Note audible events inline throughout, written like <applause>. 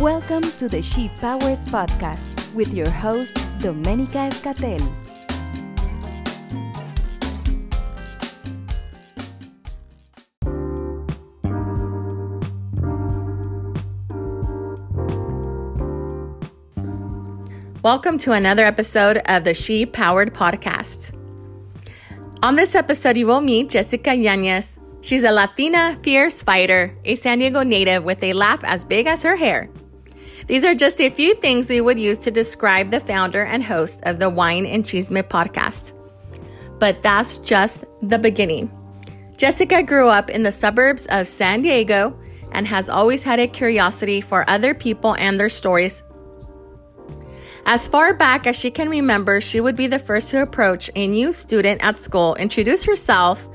Welcome to the She Powered Podcast with your host, Domenica Escatel. Welcome to another episode of the She Powered Podcast. On this episode, you will meet Jessica Yañez. She's a Latina fierce fighter, a San Diego native with a laugh as big as her hair. These are just a few things we would use to describe the founder and host of the Wine and Chisme podcast. But that's just the beginning. Jessica grew up in the suburbs of San Diego and has always had a curiosity for other people and their stories as far back as she can remember, she would be the first to approach a new student at school, introduce herself,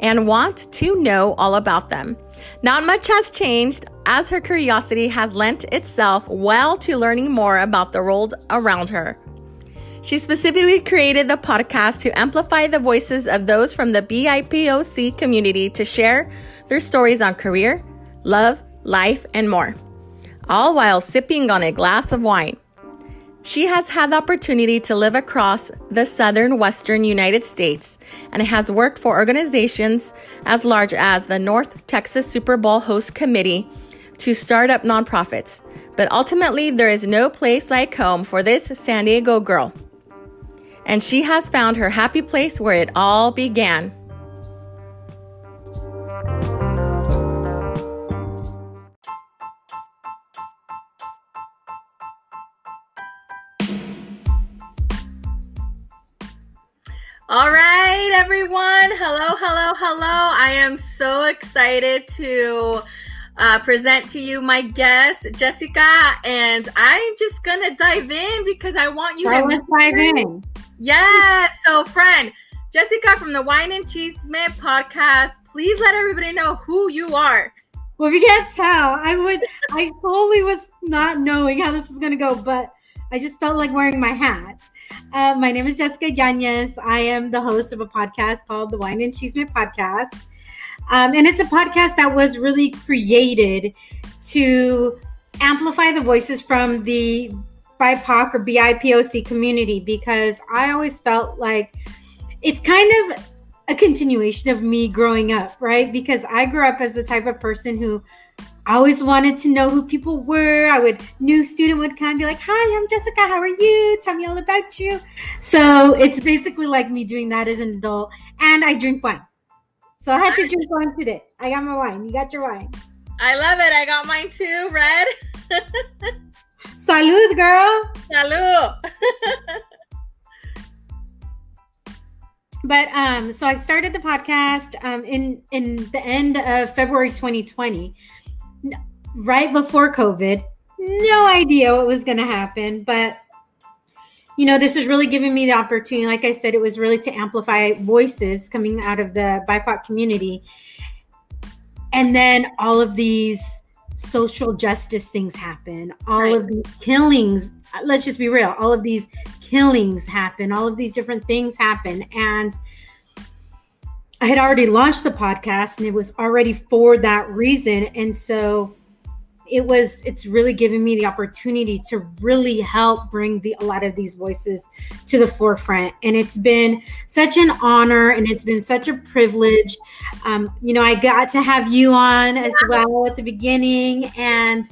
and want to know all about them. Not much has changed as her curiosity has lent itself well to learning more about the world around her. She specifically created the podcast to amplify the voices of those from the BIPOC community to share their stories on career, love, life, and more, all while sipping on a glass of wine. She has had the opportunity to live across the southern western United States and has worked for organizations as large as the North Texas Super Bowl Host Committee to start up nonprofits. But ultimately, there is no place like home for this San Diego girl. And she has found her happy place where it all began. All right, everyone. Hello, hello, hello. I am so excited to uh, present to you my guest, Jessica, and I'm just gonna dive in because I want you I to dive in. Yes. So, friend, Jessica from the Wine and Cheese Chisme podcast, please let everybody know who you are. Well, if you can't tell, I would. I totally was not knowing how this was gonna go, but I just felt like wearing my hat. Uh, my name is Jessica Yañez. I am the host of a podcast called the Wine and Chisme Podcast. Um, and it's a podcast that was really created to amplify the voices from the BIPOC or BIPOC community because I always felt like it's kind of a continuation of me growing up, right? Because I grew up as the type of person who I always wanted to know who people were. I would new student would come be like, "Hi, I'm Jessica. How are you? Tell me all about you." So it's basically like me doing that as an adult, and I drink wine. So I had to drink wine today. I got my wine. You got your wine. I love it. I got mine too. Red. <laughs> Salud, girl. Salud. but um, so I started the podcast um in in the end of February 2020 right before COVID. No idea what was going to happen, but you know, this is really giving me the opportunity. Like I said, it was really to amplify voices coming out of the BIPOC community. And then all of these social justice things happen, all right. of the killings. Let's just be real. All of these killings happen, all of these different things happen. And I had already launched the podcast and it was already for that reason. And so it was it's really given me the opportunity to really help bring the a lot of these voices to the forefront. And it's been such an honor and it's been such a privilege. Um, you know i got to have you on as well at the beginning and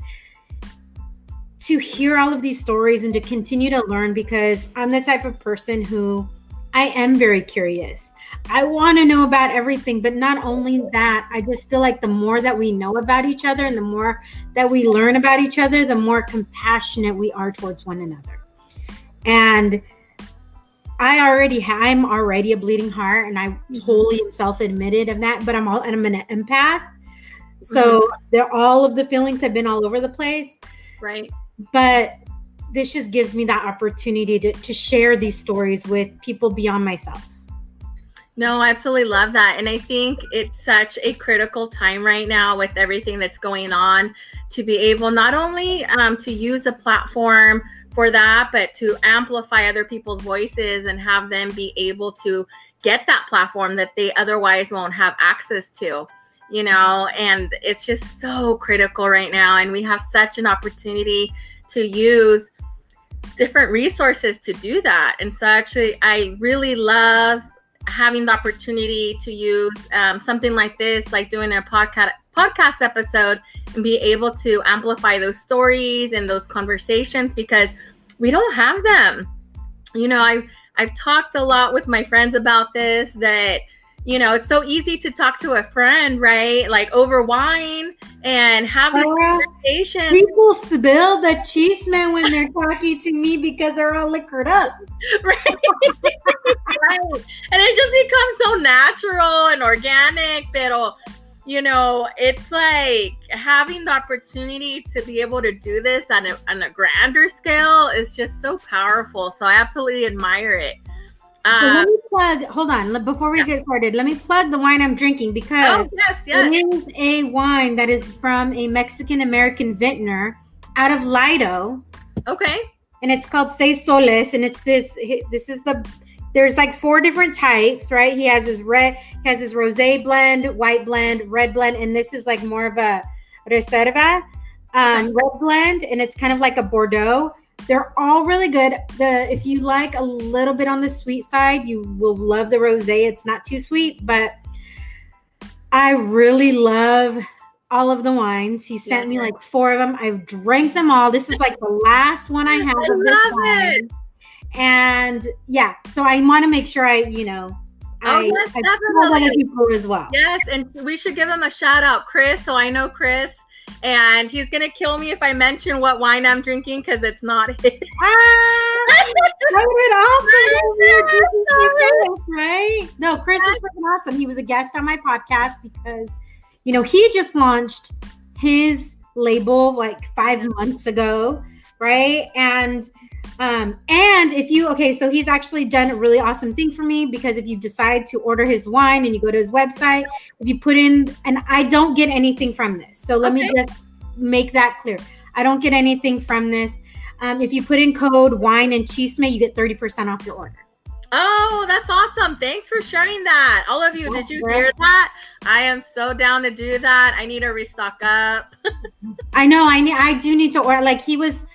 to hear all of these stories and to continue to learn because i'm the type of person who i am very curious I want to know about everything, but not only that, I just feel like the more that we know about each other and the more that we learn about each other, the more compassionate we are towards one another. And I already ha- I'm already a bleeding heart, and I totally am self-admitted of that. But I'm all and I'm an empath, so mm-hmm. there all of the feelings have been all over the place. Right. But this just gives me that opportunity to, to share these stories with people beyond myself. No, I absolutely love that. And I think it's such a critical time right now with everything that's going on to be able not only um, to use a platform for that, but to amplify other people's voices and have them be able to get that platform that they otherwise won't have access to. you know, and it's just so critical right now. And we have such an opportunity to use different resources to do that. And so, actually, I really love having the opportunity to use um, something like this, like doing a podcast podcast episode, and be able to amplify those stories and those conversations because we don't have them. You know, I I've talked a lot with my friends about this that you know, it's so easy to talk to a friend, right? Like over wine and have these conversations. People spill the chisme when they're talking to me because they're all liquored up. right. <laughs> right. And it just becomes so natural and organic that all, you know, it's like having the opportunity to be able to do this on a, on a grander scale is just so powerful. So I absolutely admire it. Um, so let me plug. Hold on, before we yeah. get started, let me plug the wine I'm drinking because oh, yes, yes. it is a wine that is from a Mexican American vintner out of Lodi. Okay. And it's called Seis Soles, and it's this. This is the. There's like four different types, right? He has his red, he has his rosé blend, white blend, red blend, and this is like more of a reserva um, red blend, and it's kind of like a Bordeaux. They're all really good. The if you like a little bit on the sweet side, you will love the rosé. It's not too sweet, but I really love all of the wines. He sent yeah. me like four of them. I've drank them all. This is like the last one I have <laughs> I of this wine. And yeah, so I want to make sure I, you know, Oh, I, yes, I other people as well. Yes, and we should give him a shout out, Chris. So I know Chris and he's gonna kill me if I mention what wine I'm drinking because it's not his. <laughs> Ah, that would awesome. <laughs> right? No, Chris is freaking awesome. He was a guest on my podcast because, you know, he just launched his label like five months ago, right? And um, and if you okay, so he's actually done a really awesome thing for me because if you decide to order his wine and you go to his website, if you put in and I don't get anything from this. So let okay. me just make that clear. I don't get anything from this. Um, if you put in code wine and chisme, you get 30% off your order. Oh, that's awesome. Thanks for sharing that. All of you, did you hear that? I am so down to do that. I need to restock up. <laughs> I know. I need I do need to order like he was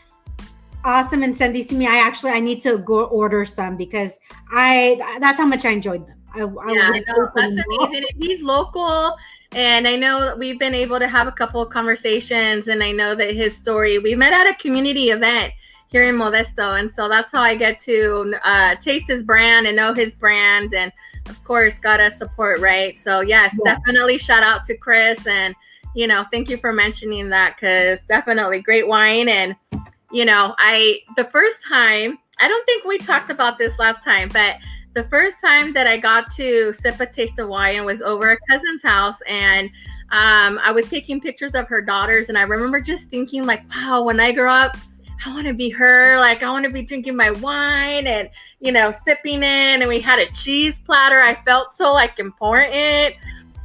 awesome and send these to me. I actually I need to go order some because I that's how much I enjoyed them. I, I yeah, I know. That's amazing. He's local, and I know we've been able to have a couple of conversations, and I know that his story. We met at a community event here in Modesto, and so that's how I get to uh, taste his brand and know his brand, and of course, gotta support right. So yes, yeah. definitely shout out to Chris, and you know, thank you for mentioning that because definitely great wine and you know, I the first time, I don't think we talked about this last time, but the first time that I got to sip a taste of wine was over a cousin's house and um, I was taking pictures of her daughters and I remember just thinking like, wow, when I grow up, I want to be her. Like I want to be drinking my wine and you know sipping it. And we had a cheese platter. I felt so like important.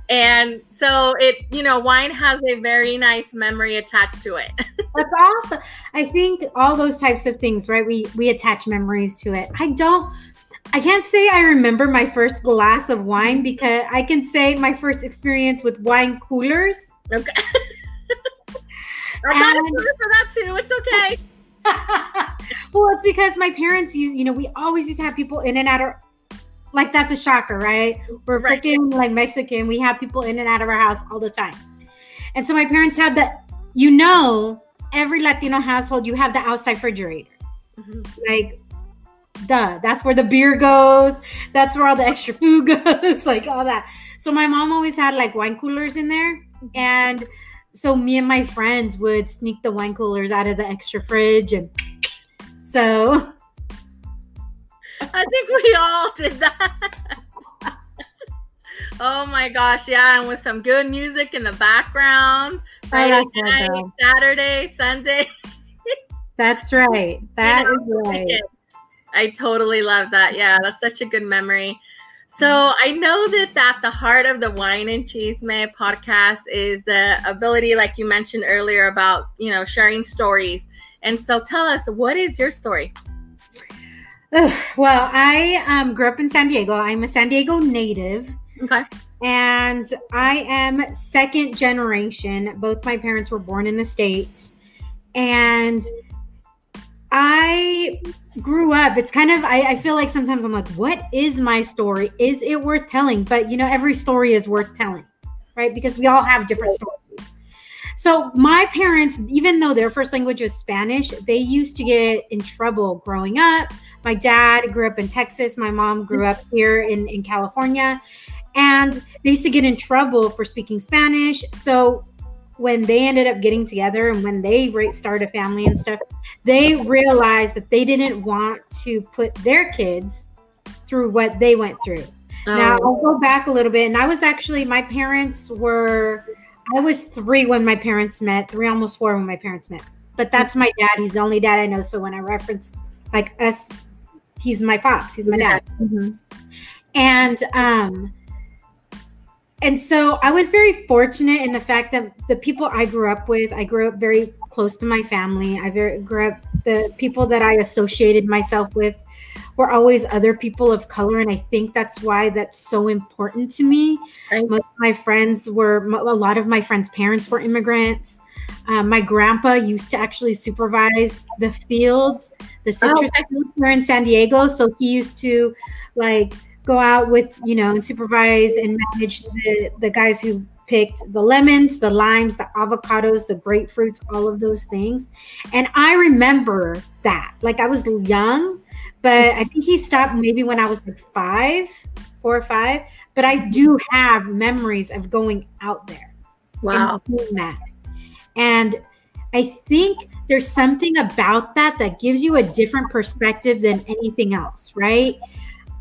And so it, you know, wine has a very nice memory attached to it. <laughs> That's awesome. I think all those types of things, right? We we attach memories to it. I don't I can't say I remember my first glass of wine because I can say my first experience with wine coolers. Okay. <laughs> I got and, for that too. It's okay. <laughs> well, it's because my parents use, you know, we always used to have people in and out of like that's a shocker, right? We're right. freaking like Mexican. We have people in and out of our house all the time. And so my parents had that, you know, every Latino household, you have the outside refrigerator. Mm-hmm. Like, duh, that's where the beer goes. That's where all the extra food <laughs> goes, like all that. So my mom always had like wine coolers in there. Mm-hmm. And so me and my friends would sneak the wine coolers out of the extra fridge. And <tsk> so <laughs> I think we all did that. oh my gosh, yeah, and with some good music in the background. Friday night, Saturday, Sunday. That's right. That is <laughs> right. I totally love that. Yeah, that's such a good memory. So I know that at the heart of the Wine and chisme podcast is the ability, like you mentioned earlier, about you know sharing stories. And so tell us, what is your story? Well, I um, grew up in San Diego. I'm a San Diego native. Okay. and I am second generation. Both my parents were born in the States. And I grew up. It's kind of, I, I, feel like sometimes I'm like, what is my story? Is it worth telling? But you know, every story is worth telling, right? Because we all have different stories. So my parents, even though their first language was Spanish, they used to get in trouble growing up. My dad grew up in Texas. My mom grew up here in, in California. And they used to get in trouble for speaking Spanish. So when they ended up getting together and when they start a family and stuff, they realized that they didn't want to put their kids through what they went through. Oh. Now I'll go back a little bit, and I was actually my parents were. I was three when my parents met, three almost four when my parents met. But that's my dad. He's the only dad I know. So when I reference like us, he's my pops. He's my dad. Mm-hmm. And um, and so I was very fortunate in the fact that the people I grew up with, I grew up very close to my family. I very, grew up, the people that I associated myself with were always other people of color. And I think that's why that's so important to me. Right. Most of my friends were, a lot of my friends' parents were immigrants. Um, my grandpa used to actually supervise the fields, the citrus oh, fields here in San Diego. So he used to like go out with you know and supervise and manage the the guys who picked the lemons the limes the avocados the grapefruits all of those things. And i remember that. Like i was young but i think he stopped maybe when i was like five four or five. But i do have memories of going out there wow. and doing that. And i think there's something about that that gives you a different perspective than anything else right?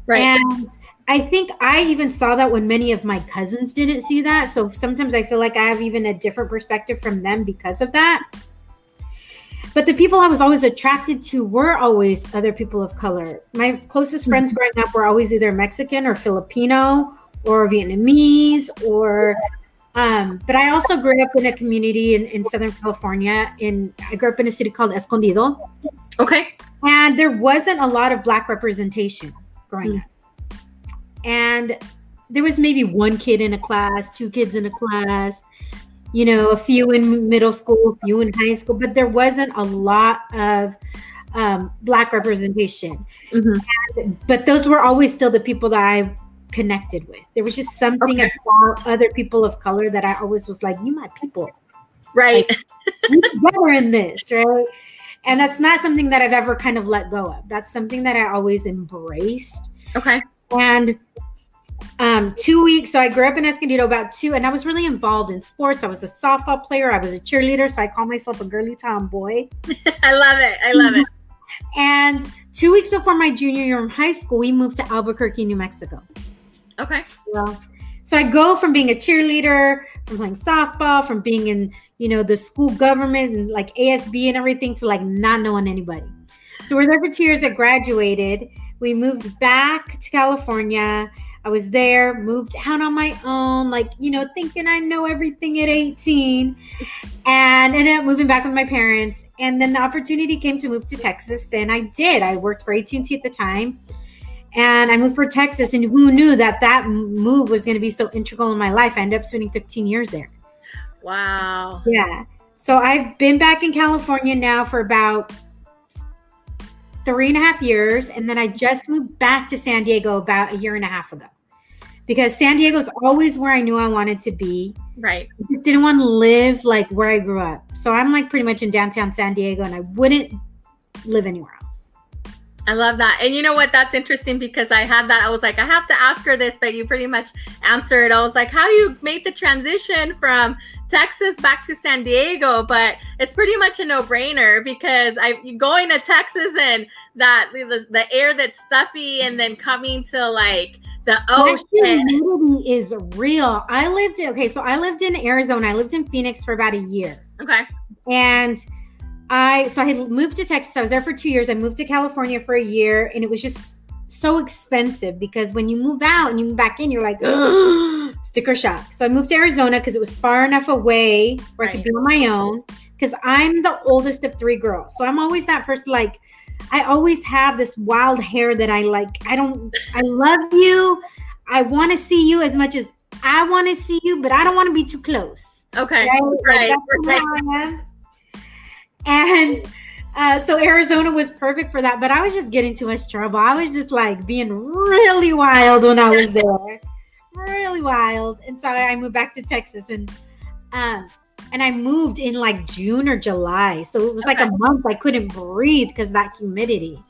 Right. And I think I even saw that when many of my cousins didn't see that. So sometimes I feel like I have even a different perspective from them because of that. But the people I was always attracted to were always other people of color. My closest mm-hmm. friends growing up were always either Mexican or Filipino or Vietnamese or um, but I also grew up in a community in, in Southern California. In I grew up in a city called Escondido. Okay. And there wasn't a lot of black representation growing mm. up. And there was maybe one kid in a class, two kids in a class, you know, a few in middle school, a few in high school, but there wasn't a lot of um, black representation. Mm-hmm. And, but those were always still the people that I connected with. There was just something okay. about other people of color that I always was like, you my people. Right. Like, together in this, right? And that's not something that I've ever kind of let go of. That's something that I always embraced. Okay. And um, two weeks. So I grew up in Escondido about two, and I was really involved in sports. I was a softball player. I was a cheerleader. So I call myself a girly tomboy. <laughs> I love it. I love it. And two weeks before my junior year in high school, we moved to Albuquerque, New Mexico. Okay. Well, so I go from being a cheerleader, from playing softball, from being in you know, the school government and like ASB and everything to like not knowing anybody. So we're there for two years. I graduated. We moved back to California. I was there, moved out on my own, like, you know, thinking I know everything at 18 and ended up moving back with my parents. And then the opportunity came to move to Texas. And I did. I worked for AT&T at the time and I moved for Texas. And who knew that that move was going to be so integral in my life? I ended up spending 15 years there. Wow. Yeah. So I've been back in California now for about three and a half years. And then I just moved back to San Diego about a year and a half ago because San Diego is always where I knew I wanted to be. Right. I just didn't want to live like where I grew up. So I'm like pretty much in downtown San Diego and I wouldn't live anywhere else. I love that. And you know what? That's interesting because I had that. I was like, I have to ask her this, but you pretty much answered. I was like, how do you make the transition from Texas back to San Diego, but it's pretty much a no-brainer because I going to Texas and that the, the air that's stuffy and then coming to like the ocean humidity is real. I lived in okay, so I lived in Arizona. I lived in Phoenix for about a year. Okay. And I so I had moved to Texas. I was there for two years. I moved to California for a year, and it was just so expensive because when you move out and you move back in, you're like <gasps> sticker shock. So I moved to Arizona because it was far enough away where right. I could be on my own. Because I'm the oldest of three girls, so I'm always that person. Like, I always have this wild hair that I like. I don't. I love you. I want to see you as much as I want to see you, but I don't want to be too close. Okay. Right? Like, Right. that's right. I am. And uh, so Arizona was perfect for that, but I was just getting too much trouble. I was just like being really wild when I was there, really wild. And so I moved back to Texas, and um, and I moved in like June or July, so it was like a month I couldn't breathe because that humidity.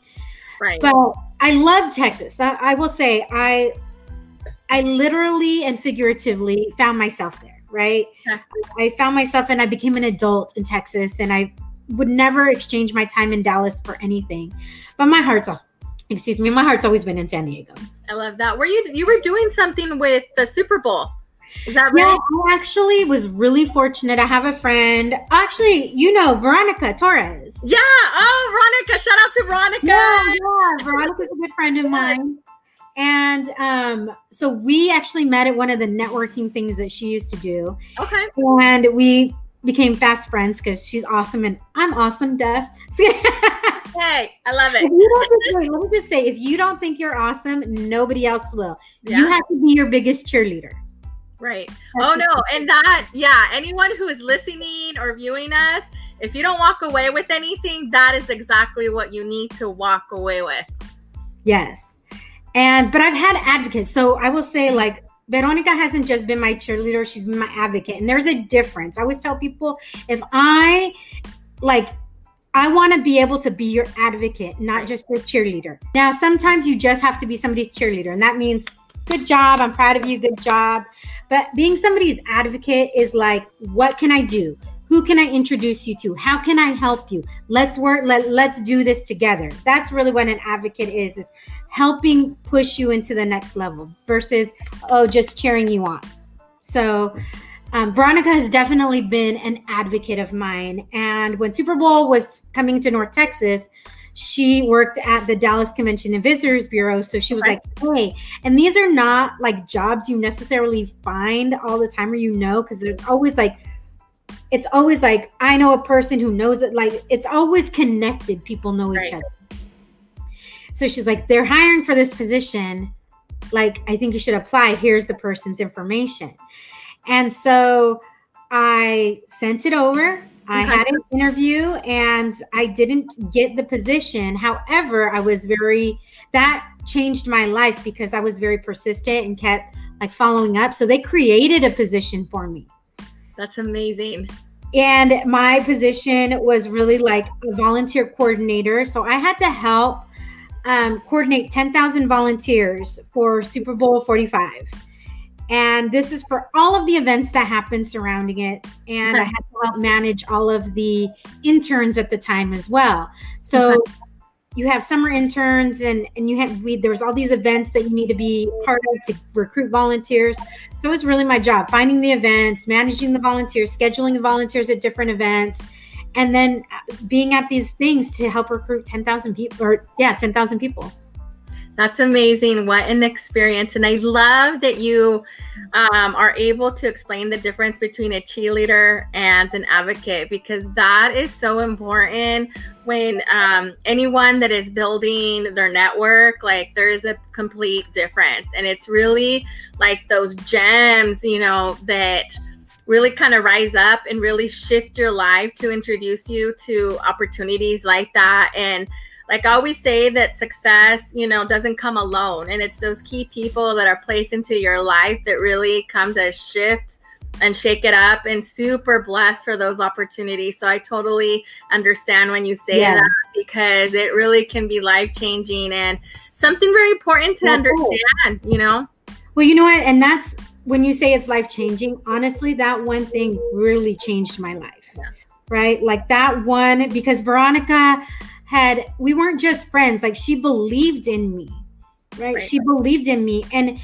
Right. But I love Texas. That I will say, I I literally and figuratively found myself there. Right. Okay. I found myself and I became an adult in Texas, and I would never exchange my time in Dallas for anything. But my heart's all, excuse me, my heart's always been in San Diego. I love that. Were you you were doing something with the Super Bowl? Is that right? Yeah? I actually was really fortunate. I have a friend. Actually, you know, Veronica Torres. Yeah. Oh, Veronica! Shout out to Veronica. Yeah, yeah. Veronica's a good friend of mine. And um, so we actually met at one of the networking things that she used to do. Okay. And we became fast friends because she's awesome and I'm awesome, duh. <laughs> Hey, I love it. think, let me just say, if you don't think you're awesome, nobody else will. You have to be your biggest cheerleader. Right. That's Oh no, and that yeah, anyone who is listening or viewing us, if you don't walk away with anything, that is exactly what you need to walk away with. Yes. And but I've had advocates. So I will say like Veronica hasn't just been my cheerleader, she's been my advocate. And there's a difference. I always tell people if I like I want to be able to be your advocate, not just your cheerleader. Now, sometimes you just have to be somebody's cheerleader, and that means good job, I'm proud of you, good job. But being somebody's advocate is like, what can I do? Who can I introduce you to? How can I help you? Let's work, let, let's do this together. That's really what an advocate is, is helping push you into the next level versus, oh, just cheering you on. So um, Veronica has definitely been an advocate of mine. And when Super Bowl was coming to North Texas, she worked at the Dallas Convention and Visitors Bureau. So she was Okay. like, hey, and these are not like jobs you necessarily find all the time or you know, because there's always like, it's always like, I know a person who knows it. Like, it's always connected. People know each other. So she's like, they're hiring for this position. Like, I think you should apply. Here's the person's information. And so I sent it over. I Okay. had an interview and I didn't get the position. However, I was very, that changed my life because I was very persistent and kept like following up. So they created a position for me. That's amazing. And my position was really like a volunteer coordinator. So I had to help um, coordinate 10,000 volunteers for Super Bowl 45. And this is for all of the events that happen surrounding it. And I had to help manage all of the interns at the time as well. So you have summer interns and, and you had we there's all these events that you need to be part of to recruit volunteers. So it was really my job finding the events, managing the volunteers, scheduling the volunteers at different events, and then uh, being at these things to help recruit 10,000 people or yeah, 10,000 people. That's amazing. What an experience. And I love that you um, are able to explain the difference between a cheerleader and an advocate because that is so important when um, anyone that is building their network, like there is a complete difference. And it's really like those gems, you know, that really kind of rise up and really shift your life to introduce you to opportunities like that. And like I always say that success, you know, doesn't come alone. And it's those key people that are placed into your life that really come to shift and shake it up and super blessed for those opportunities. So I totally understand when you say Yeah. that because it really can be life changing and something very important to Yeah. understand, you know? Well, you know what? And that's when you say it's life changing, honestly, that one thing really changed my life. Yeah. Right? Like that one, because Veronica had, we weren't just friends, like she believed in me. Right? Right. She believed in me. And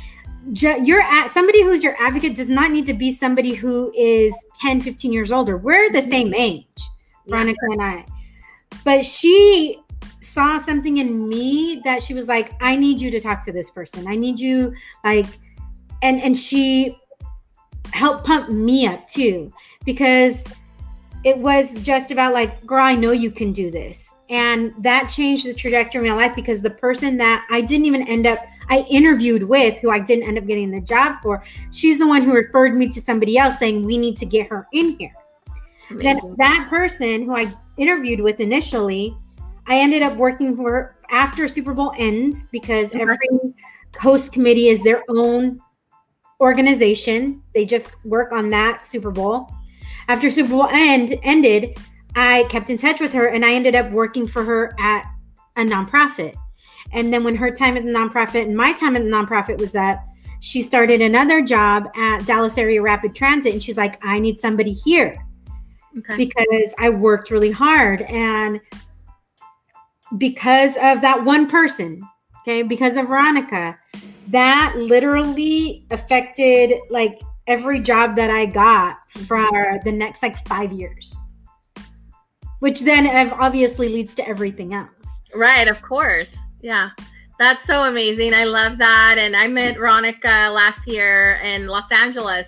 ju- you're at somebody who's your advocate does not need to be somebody who is 10, 15 years older. We're the same mm-hmm. age, Veronica and I. But she saw something in me that she was like, I need you to talk to this person. I need you like and and she helped pump me up too because it was just about like girl i know you can do this and that changed the trajectory of my life because the person that i didn't even end up I interviewed with, who I didn't end up getting the job for, she's the one who referred me to somebody else saying, we need to get her in here. Amazing. Then that person who I interviewed with initially, I ended up working for after Super Bowl ends because every host committee is their own organization. They just work on that Super Bowl. After Super Bowl end ended, I kept in touch with her and I ended up working for her at a nonprofit. And then when her time at the nonprofit and my time at the nonprofit was up, she started another job at Dallas Area Rapid Transit and she's like, I need somebody here. Okay. Because I worked really hard and because of that one person, okay, because of Veronica, that literally affected like every job that I got mm-hmm. for the next like five years, which then obviously leads to everything else. Right, of course. Yeah. That's so amazing. I love that. And I met Ronica last year in Los Angeles.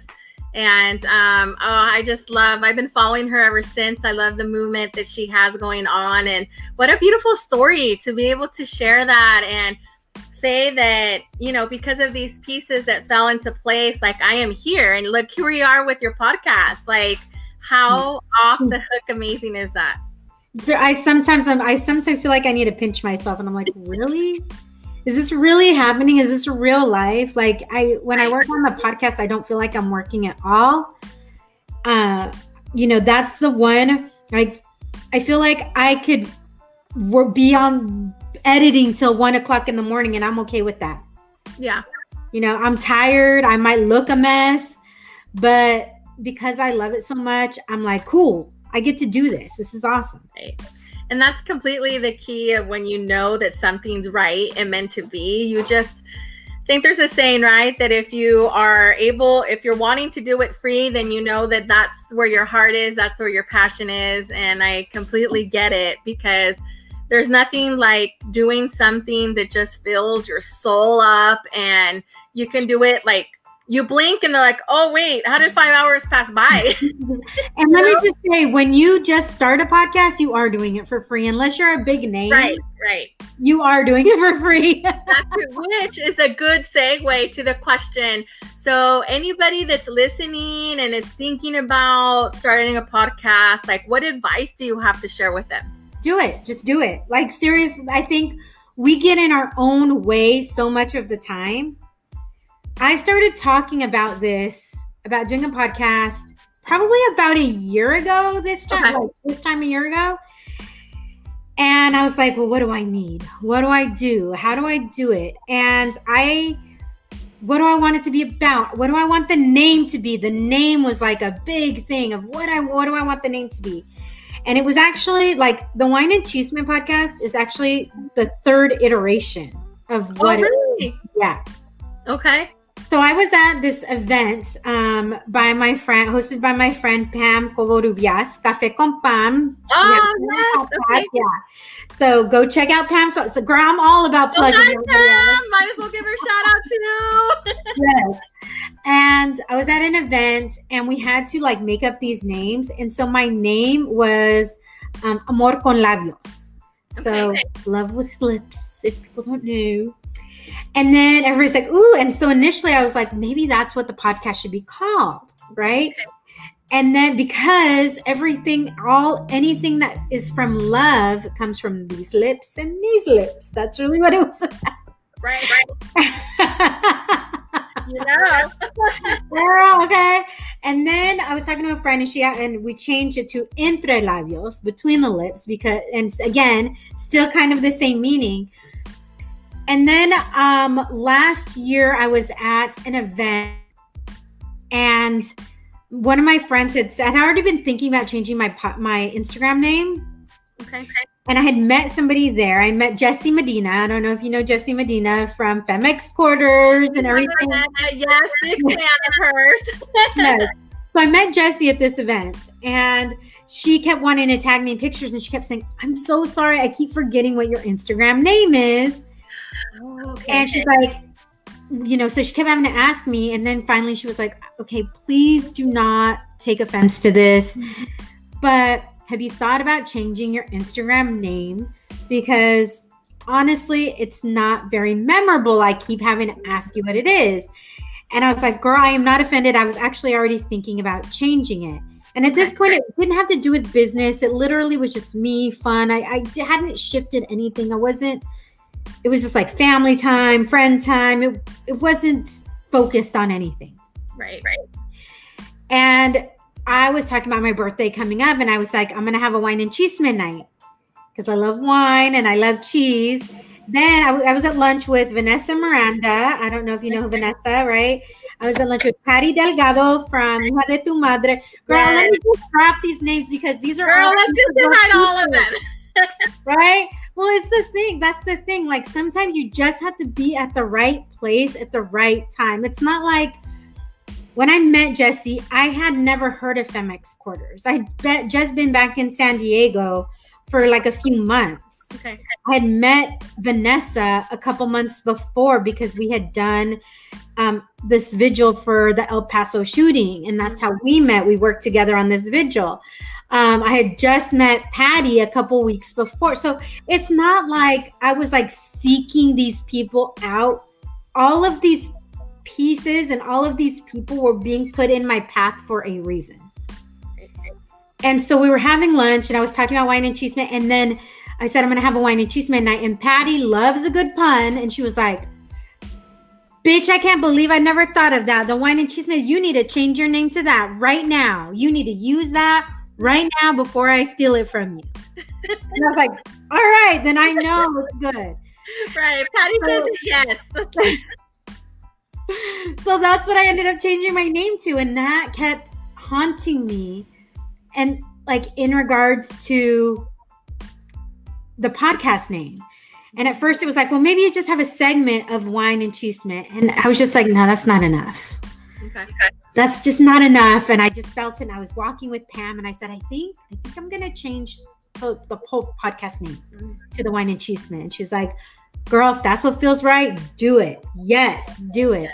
And um, oh, I just love, I've been following her ever since. I love the movement that she has going on. And what a beautiful story to be able to share that and say that, you know, because of these pieces that fell into place, like I am here and look, here we are with your podcast. Like, how off the hook amazing is that? So I sometimes I'm, I sometimes feel like I need to pinch myself, and I'm like, really? Is this really happening? Is this real life? Like I when I work on the podcast, I don't feel like I'm working at all. Uh, you know, that's the one. Like I feel like I could be on editing till one o'clock in the morning, and I'm okay with that. Yeah. You know, I'm tired. I might look a mess, but because I love it so much, I'm like, cool. I get to do this. This is awesome. Right. And that's completely the key of when you know that something's right and meant to be. You just think there's a saying, right? That if you are able, if you're wanting to do it free, then you know that that's where your heart is, that's where your passion is. And I completely get it because there's nothing like doing something that just fills your soul up and you can do it like you blink and they're like, oh, wait, how did five hours pass by? <laughs> <laughs> and let me just say, when you just start a podcast, you are doing it for free, unless you're a big name. Right, right. You are doing it for free. <laughs> Which is a good segue to the question. So, anybody that's listening and is thinking about starting a podcast, like, what advice do you have to share with them? Do it. Just do it. Like, seriously, I think we get in our own way so much of the time I started talking about this, about doing a podcast, probably about a year ago this time, okay. like this time a year ago. And I was like, well, what do I need? What do I do? How do I do it? And I, what do I want it to be about? What do I want the name to be? The name was like a big thing of what I, what do I want the name to be? And it was actually like the Wine and Chisme podcast is actually the third iteration of oh, what. Oh, really? It, yeah. Okay. So I was at this event um, by my friend, hosted by my friend Pam Covarrubias, Café con Pam. Oh, yes, okay. Yeah. So go check out Pam. So, so girl, I'm all about pleasure. Oh, Pam. Might as well give her a shout out too. <laughs> yes. And I was at an event and we had to like make up these names. And so my name was um, Amor con Labios. So okay. love with lips, if people don't know. And then everybody's like, ooh. And so initially I was like, maybe that's what the podcast should be called, right? And then because everything, all anything that is from love comes from these lips and these lips. That's really what it was about. Right. right. <laughs> you know. Girl, okay. And then I was talking to a friend and she and we changed it to entre labios, between the lips, because and again, still kind of the same meaning. And then um, last year, I was at an event, and one of my friends had said, I'd already been thinking about changing my my Instagram name. Okay. And I had met somebody there. I met Jessie Medina. I don't know if you know Jessie Medina from Femex Quarters and everything. yes, big fan of hers. <laughs> yes. So I met Jessie at this event, and she kept wanting to tag me in pictures, and she kept saying, "I'm so sorry, I keep forgetting what your Instagram name is." Oh, okay. And she's like, you know, so she kept having to ask me. And then finally she was like, okay, please do not take offense to this. <laughs> But have you thought about changing your Instagram name? Because honestly, it's not very memorable. I keep having to ask you what it is. And I was like, girl, I am not offended. I was actually already thinking about changing it. And at this point, it didn't have to do with business. It literally was just me, fun. I, I hadn't shifted anything. I wasn't, it was just like family time, friend time. It, it wasn't focused on anything. Right, right. And I was talking about my birthday coming up, and I was like, I'm going to have a wine and cheese midnight because I love wine and I love cheese. Then I, w- I was at lunch with Vanessa Miranda. I don't know if you know Vanessa, right? I was at lunch with Patty Delgado from Hija de Tu Madre. Girl, yes. let me just drop these names because these are Girl, all let's just behind all of them. <laughs> right? Well, it's the thing. That's the thing. Like sometimes you just have to be at the right place at the right time. It's not like when I met Jesse, I had never heard of Femex quarters. I had just been back in San Diego for like a few months. Okay. I had met Vanessa a couple months before because we had done um, this vigil for the El Paso shooting, and that's how we met. We worked together on this vigil. Um, I had just met Patty a couple weeks before, so it's not like I was like seeking these people out. All of these pieces and all of these people were being put in my path for a reason. And so we were having lunch and I was talking about wine and chisme. And then I said, I'm going to have a wine and chisme night. And Patty loves a good pun. And she was like, Bitch, I can't believe I never thought of that. The wine and chisme, you need to change your name to that right now. You need to use that right now before I steal it from you. and I was like, all right, then I know it's good. Right. Patty so, says yes. <laughs> so that's what I ended up changing my name to. And that kept haunting me and like in regards to the podcast name. And at first it was like, well, maybe you just have a segment of wine and chisme. And I was just like, no, that's not enough. Okay. That's just not enough. And I just felt it. And I was walking with Pam and I said, I think, I think I'm gonna change the, the whole podcast name mm-hmm. to the wine and chisme. And she's like, girl, if that's what feels right, do it. Yes, do it.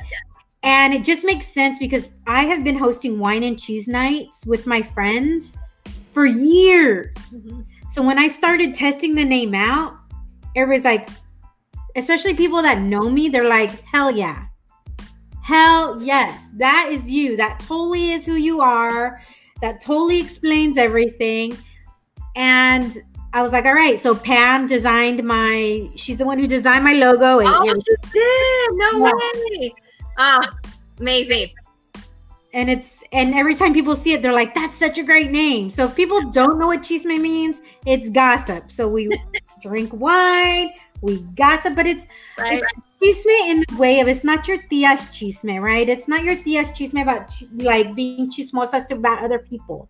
Yeah, yeah. And it just makes sense because I have been hosting wine and cheese nights with my friends for years. Mm-hmm. So when I started testing the name out, everybody's like, especially people that know me, they're like, hell yeah. Hell yes. That is you. That totally is who you are. That totally explains everything. And I was like, all right. So Pam designed my, she's the one who designed my logo. And, oh, she did. No yeah. way. Oh, amazing. And it's and every time people see it, they're like, "That's such a great name." So if people don't know what chisme means, it's gossip. So we <laughs> drink wine, we gossip, but it's right, it's right. chisme in the way of it's not your tia's chisme, right? It's not your tia's chisme about like being chismosas about other people.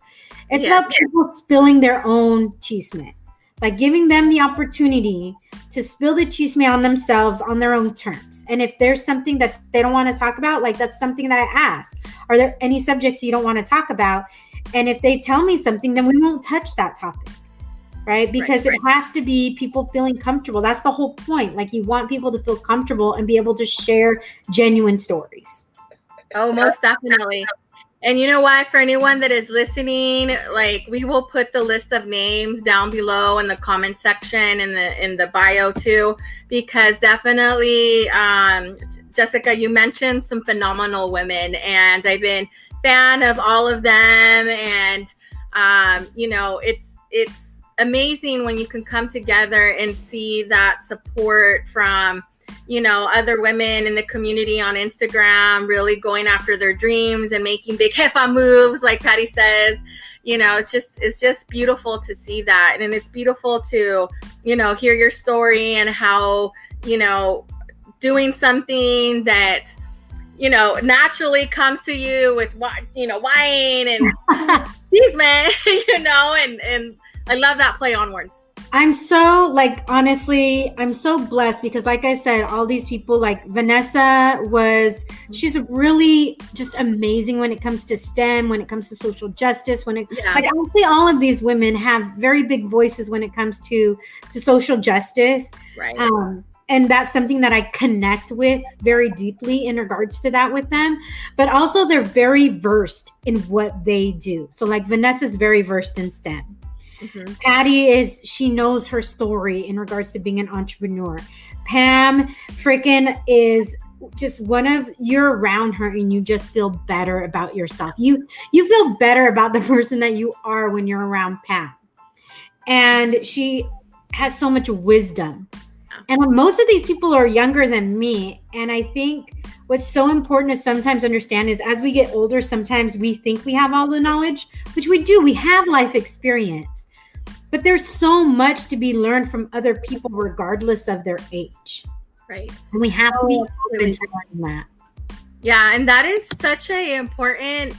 It's yes, about yes. people spilling their own chisme like giving them the opportunity to spill the chisme on themselves on their own terms. And if there's something that they don't want to talk about, like that's something that I ask. Are there any subjects you don't want to talk about? And if they tell me something, then we won't touch that topic. Right? Because right, right. it has to be people feeling comfortable. That's the whole point. Like you want people to feel comfortable and be able to share genuine stories. Oh, most definitely. And you know what? For anyone that is listening, like we will put the list of names down below in the comment section in the in the bio too, because definitely, um, Jessica, you mentioned some phenomenal women, and I've been fan of all of them, and um, you know, it's it's amazing when you can come together and see that support from you know, other women in the community on Instagram really going after their dreams and making big <laughs> jefa moves, like Patty says. You know, it's just it's just beautiful to see that. And it's beautiful to, you know, hear your story and how, you know, doing something that you know naturally comes to you with you know wine and <laughs> these men <laughs> you know and and i love that play on words I'm so like honestly, I'm so blessed because like I said, all these people like Vanessa was she's really just amazing when it comes to STEM, when it comes to social justice, when it yeah. like honestly all of these women have very big voices when it comes to to social justice. Right. Um and that's something that I connect with very deeply in regards to that with them. But also, they're very versed in what they do. So, like Vanessa's very versed in STEM. Mm-hmm. Patty is she knows her story in regards to being an entrepreneur. Pam freaking is just one of you're around her and you just feel better about yourself. You you feel better about the person that you are when you're around Pam. And she has so much wisdom. And most of these people are younger than me. And I think what's so important to sometimes understand is as we get older, sometimes we think we have all the knowledge, which we do. We have life experience. But there's so much to be learned from other people, regardless of their age. Right. And we have to be oh, open to learning that. Yeah. And that is such a important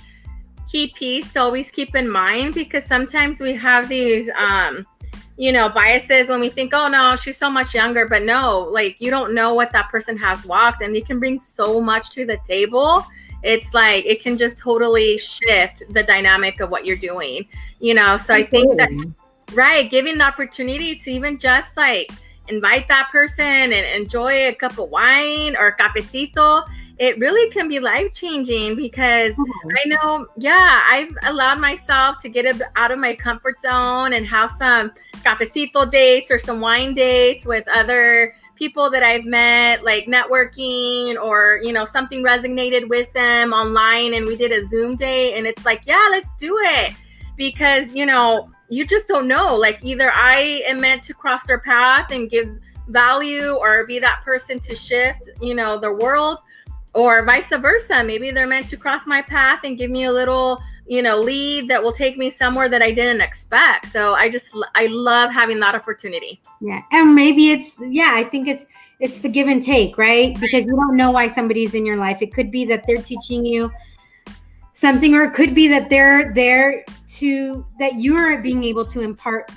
key piece to always keep in mind because sometimes we have these um you know, biases when we think, oh no, she's so much younger. But no, like you don't know what that person has walked, and they can bring so much to the table. It's like it can just totally shift the dynamic of what you're doing, you know. So I think that, right, giving the opportunity to even just like invite that person and enjoy a cup of wine or cafecito it really can be life changing because mm-hmm. I know, yeah, I've allowed myself to get out of my comfort zone and have some cafecito dates or some wine dates with other people that I've met, like networking or, you know, something resonated with them online and we did a Zoom date And it's like, yeah, let's do it because, you know, you just don't know. Like, either I am meant to cross their path and give value or be that person to shift, you know, the world or vice versa. Maybe they're meant to cross my path and give me a little, you know, lead that will take me somewhere that I didn't expect. So I just I love having that opportunity. Yeah. And maybe it's yeah, I think it's it's the give and take, right? Because you don't know why somebody's in your life. It could be that they're teaching you something or it could be that they're there to that you're being able to impart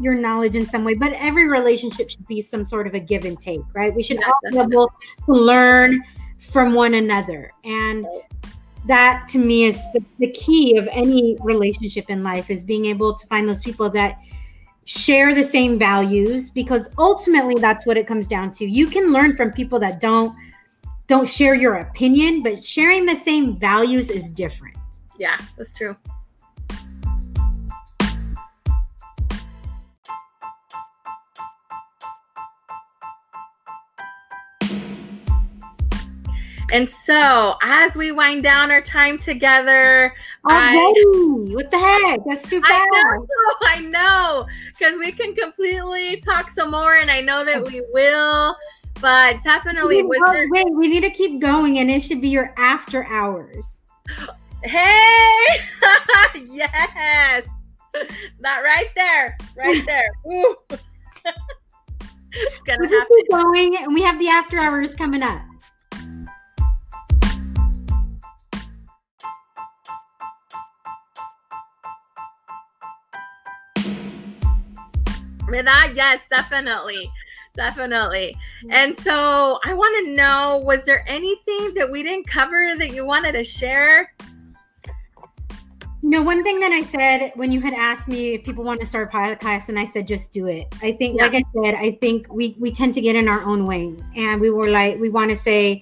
your knowledge in some way but every relationship should be some sort of a give and take right we should yeah, all be able to learn from one another. And that to me is the, the key of any relationship in life is being able to find those people that share the same values because ultimately that's what it comes down to. You can learn from people that don't don't share your opinion, but sharing the same values is different. Yeah, that's true. And so, as we wind down our time together, already, I, what the heck? That's too fast. I know, <laughs> I know, because we can completely talk some more, and I know that we will. But definitely, wait, wait, we need to keep going, and it should be your after hours. Hey, <laughs> yes, that right there, right <laughs> there. <laughs> it's gonna we happen. Keep going, and we have the after hours coming up. With that yes definitely definitely and so i want to know was there anything that we didn't cover that you wanted to share you know, one thing that I said when you had asked me if people want to start a podcast, and I said just do it. I think, yeah. like I said, I think we we tend to get in our own way, and we were like, we want to say,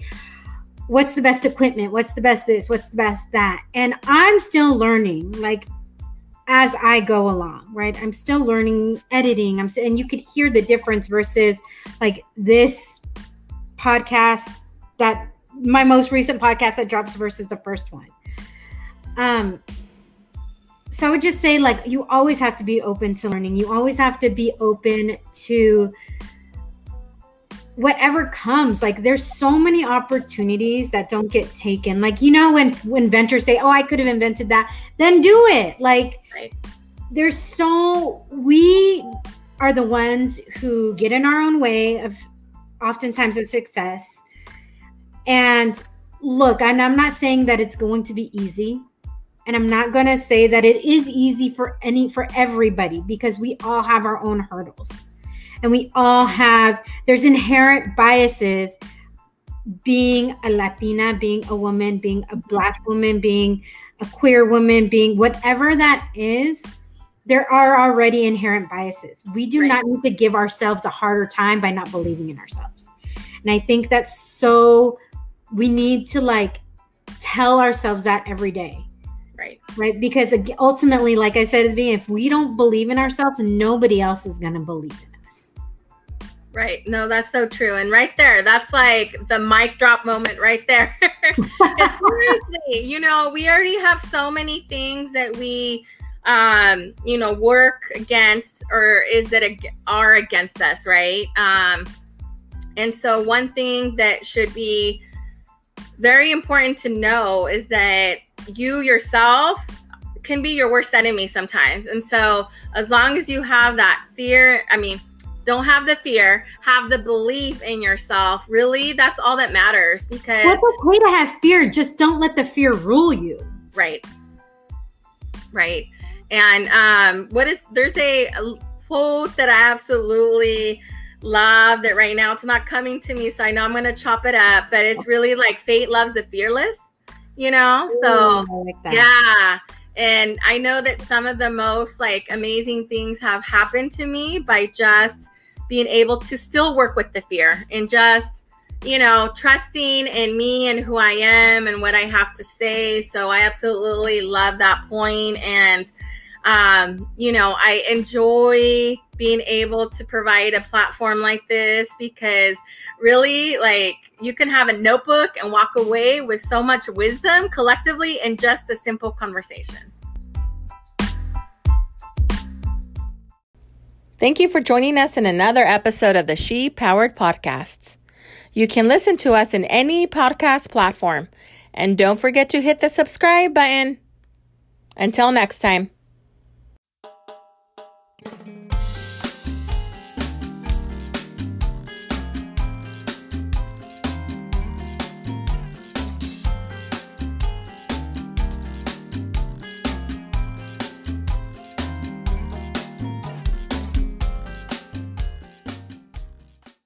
what's the best equipment? What's the best this? What's the best that? And I'm still learning. Like as I go along, right? I'm still learning editing. I'm and you could hear the difference versus like this podcast that my most recent podcast that drops versus the first one. Um so I would just say like you always have to be open to learning. You always have to be open to whatever comes like there's so many opportunities that don't get taken. Like you know when when inventors say oh i could have invented that then do it. Like right. there's so we are the ones who get in our own way of oftentimes of success. And look and i'm not saying that it's going to be easy and i'm not going to say that it is easy for any for everybody because we all have our own hurdles and we all have there's inherent biases being a latina being a woman being a black woman being a queer woman being whatever that is there are already inherent biases we do right. not need to give ourselves a harder time by not believing in ourselves and i think that's so we need to like tell ourselves that every day right right? Because ultimately, like I said at the beginning, if we don't believe in ourselves, nobody else is going to believe in. Right. No, that's so true. And right there, that's like the mic drop moment right there. <laughs> seriously, you know, we already have so many things that we um, you know, work against or is that are against us, right? Um, and so one thing that should be very important to know is that you yourself can be your worst enemy sometimes. And so as long as you have that fear, I mean, don't have the fear, have the belief in yourself. Really, that's all that matters because well, it's okay to have fear, just don't let the fear rule you. Right. Right. And um, what is there's a quote that I absolutely love that right now it's not coming to me, so I know I'm gonna chop it up, but it's really like fate loves the fearless, you know? So like yeah. And I know that some of the most like amazing things have happened to me by just being able to still work with the fear and just you know, trusting in me and who I am and what I have to say. So I absolutely love that point. And um, you know, I enjoy being able to provide a platform like this because really, like, you can have a notebook and walk away with so much wisdom collectively in just a simple conversation. Thank you for joining us in another episode of the She Powered Podcasts. You can listen to us in any podcast platform. And don't forget to hit the subscribe button. Until next time.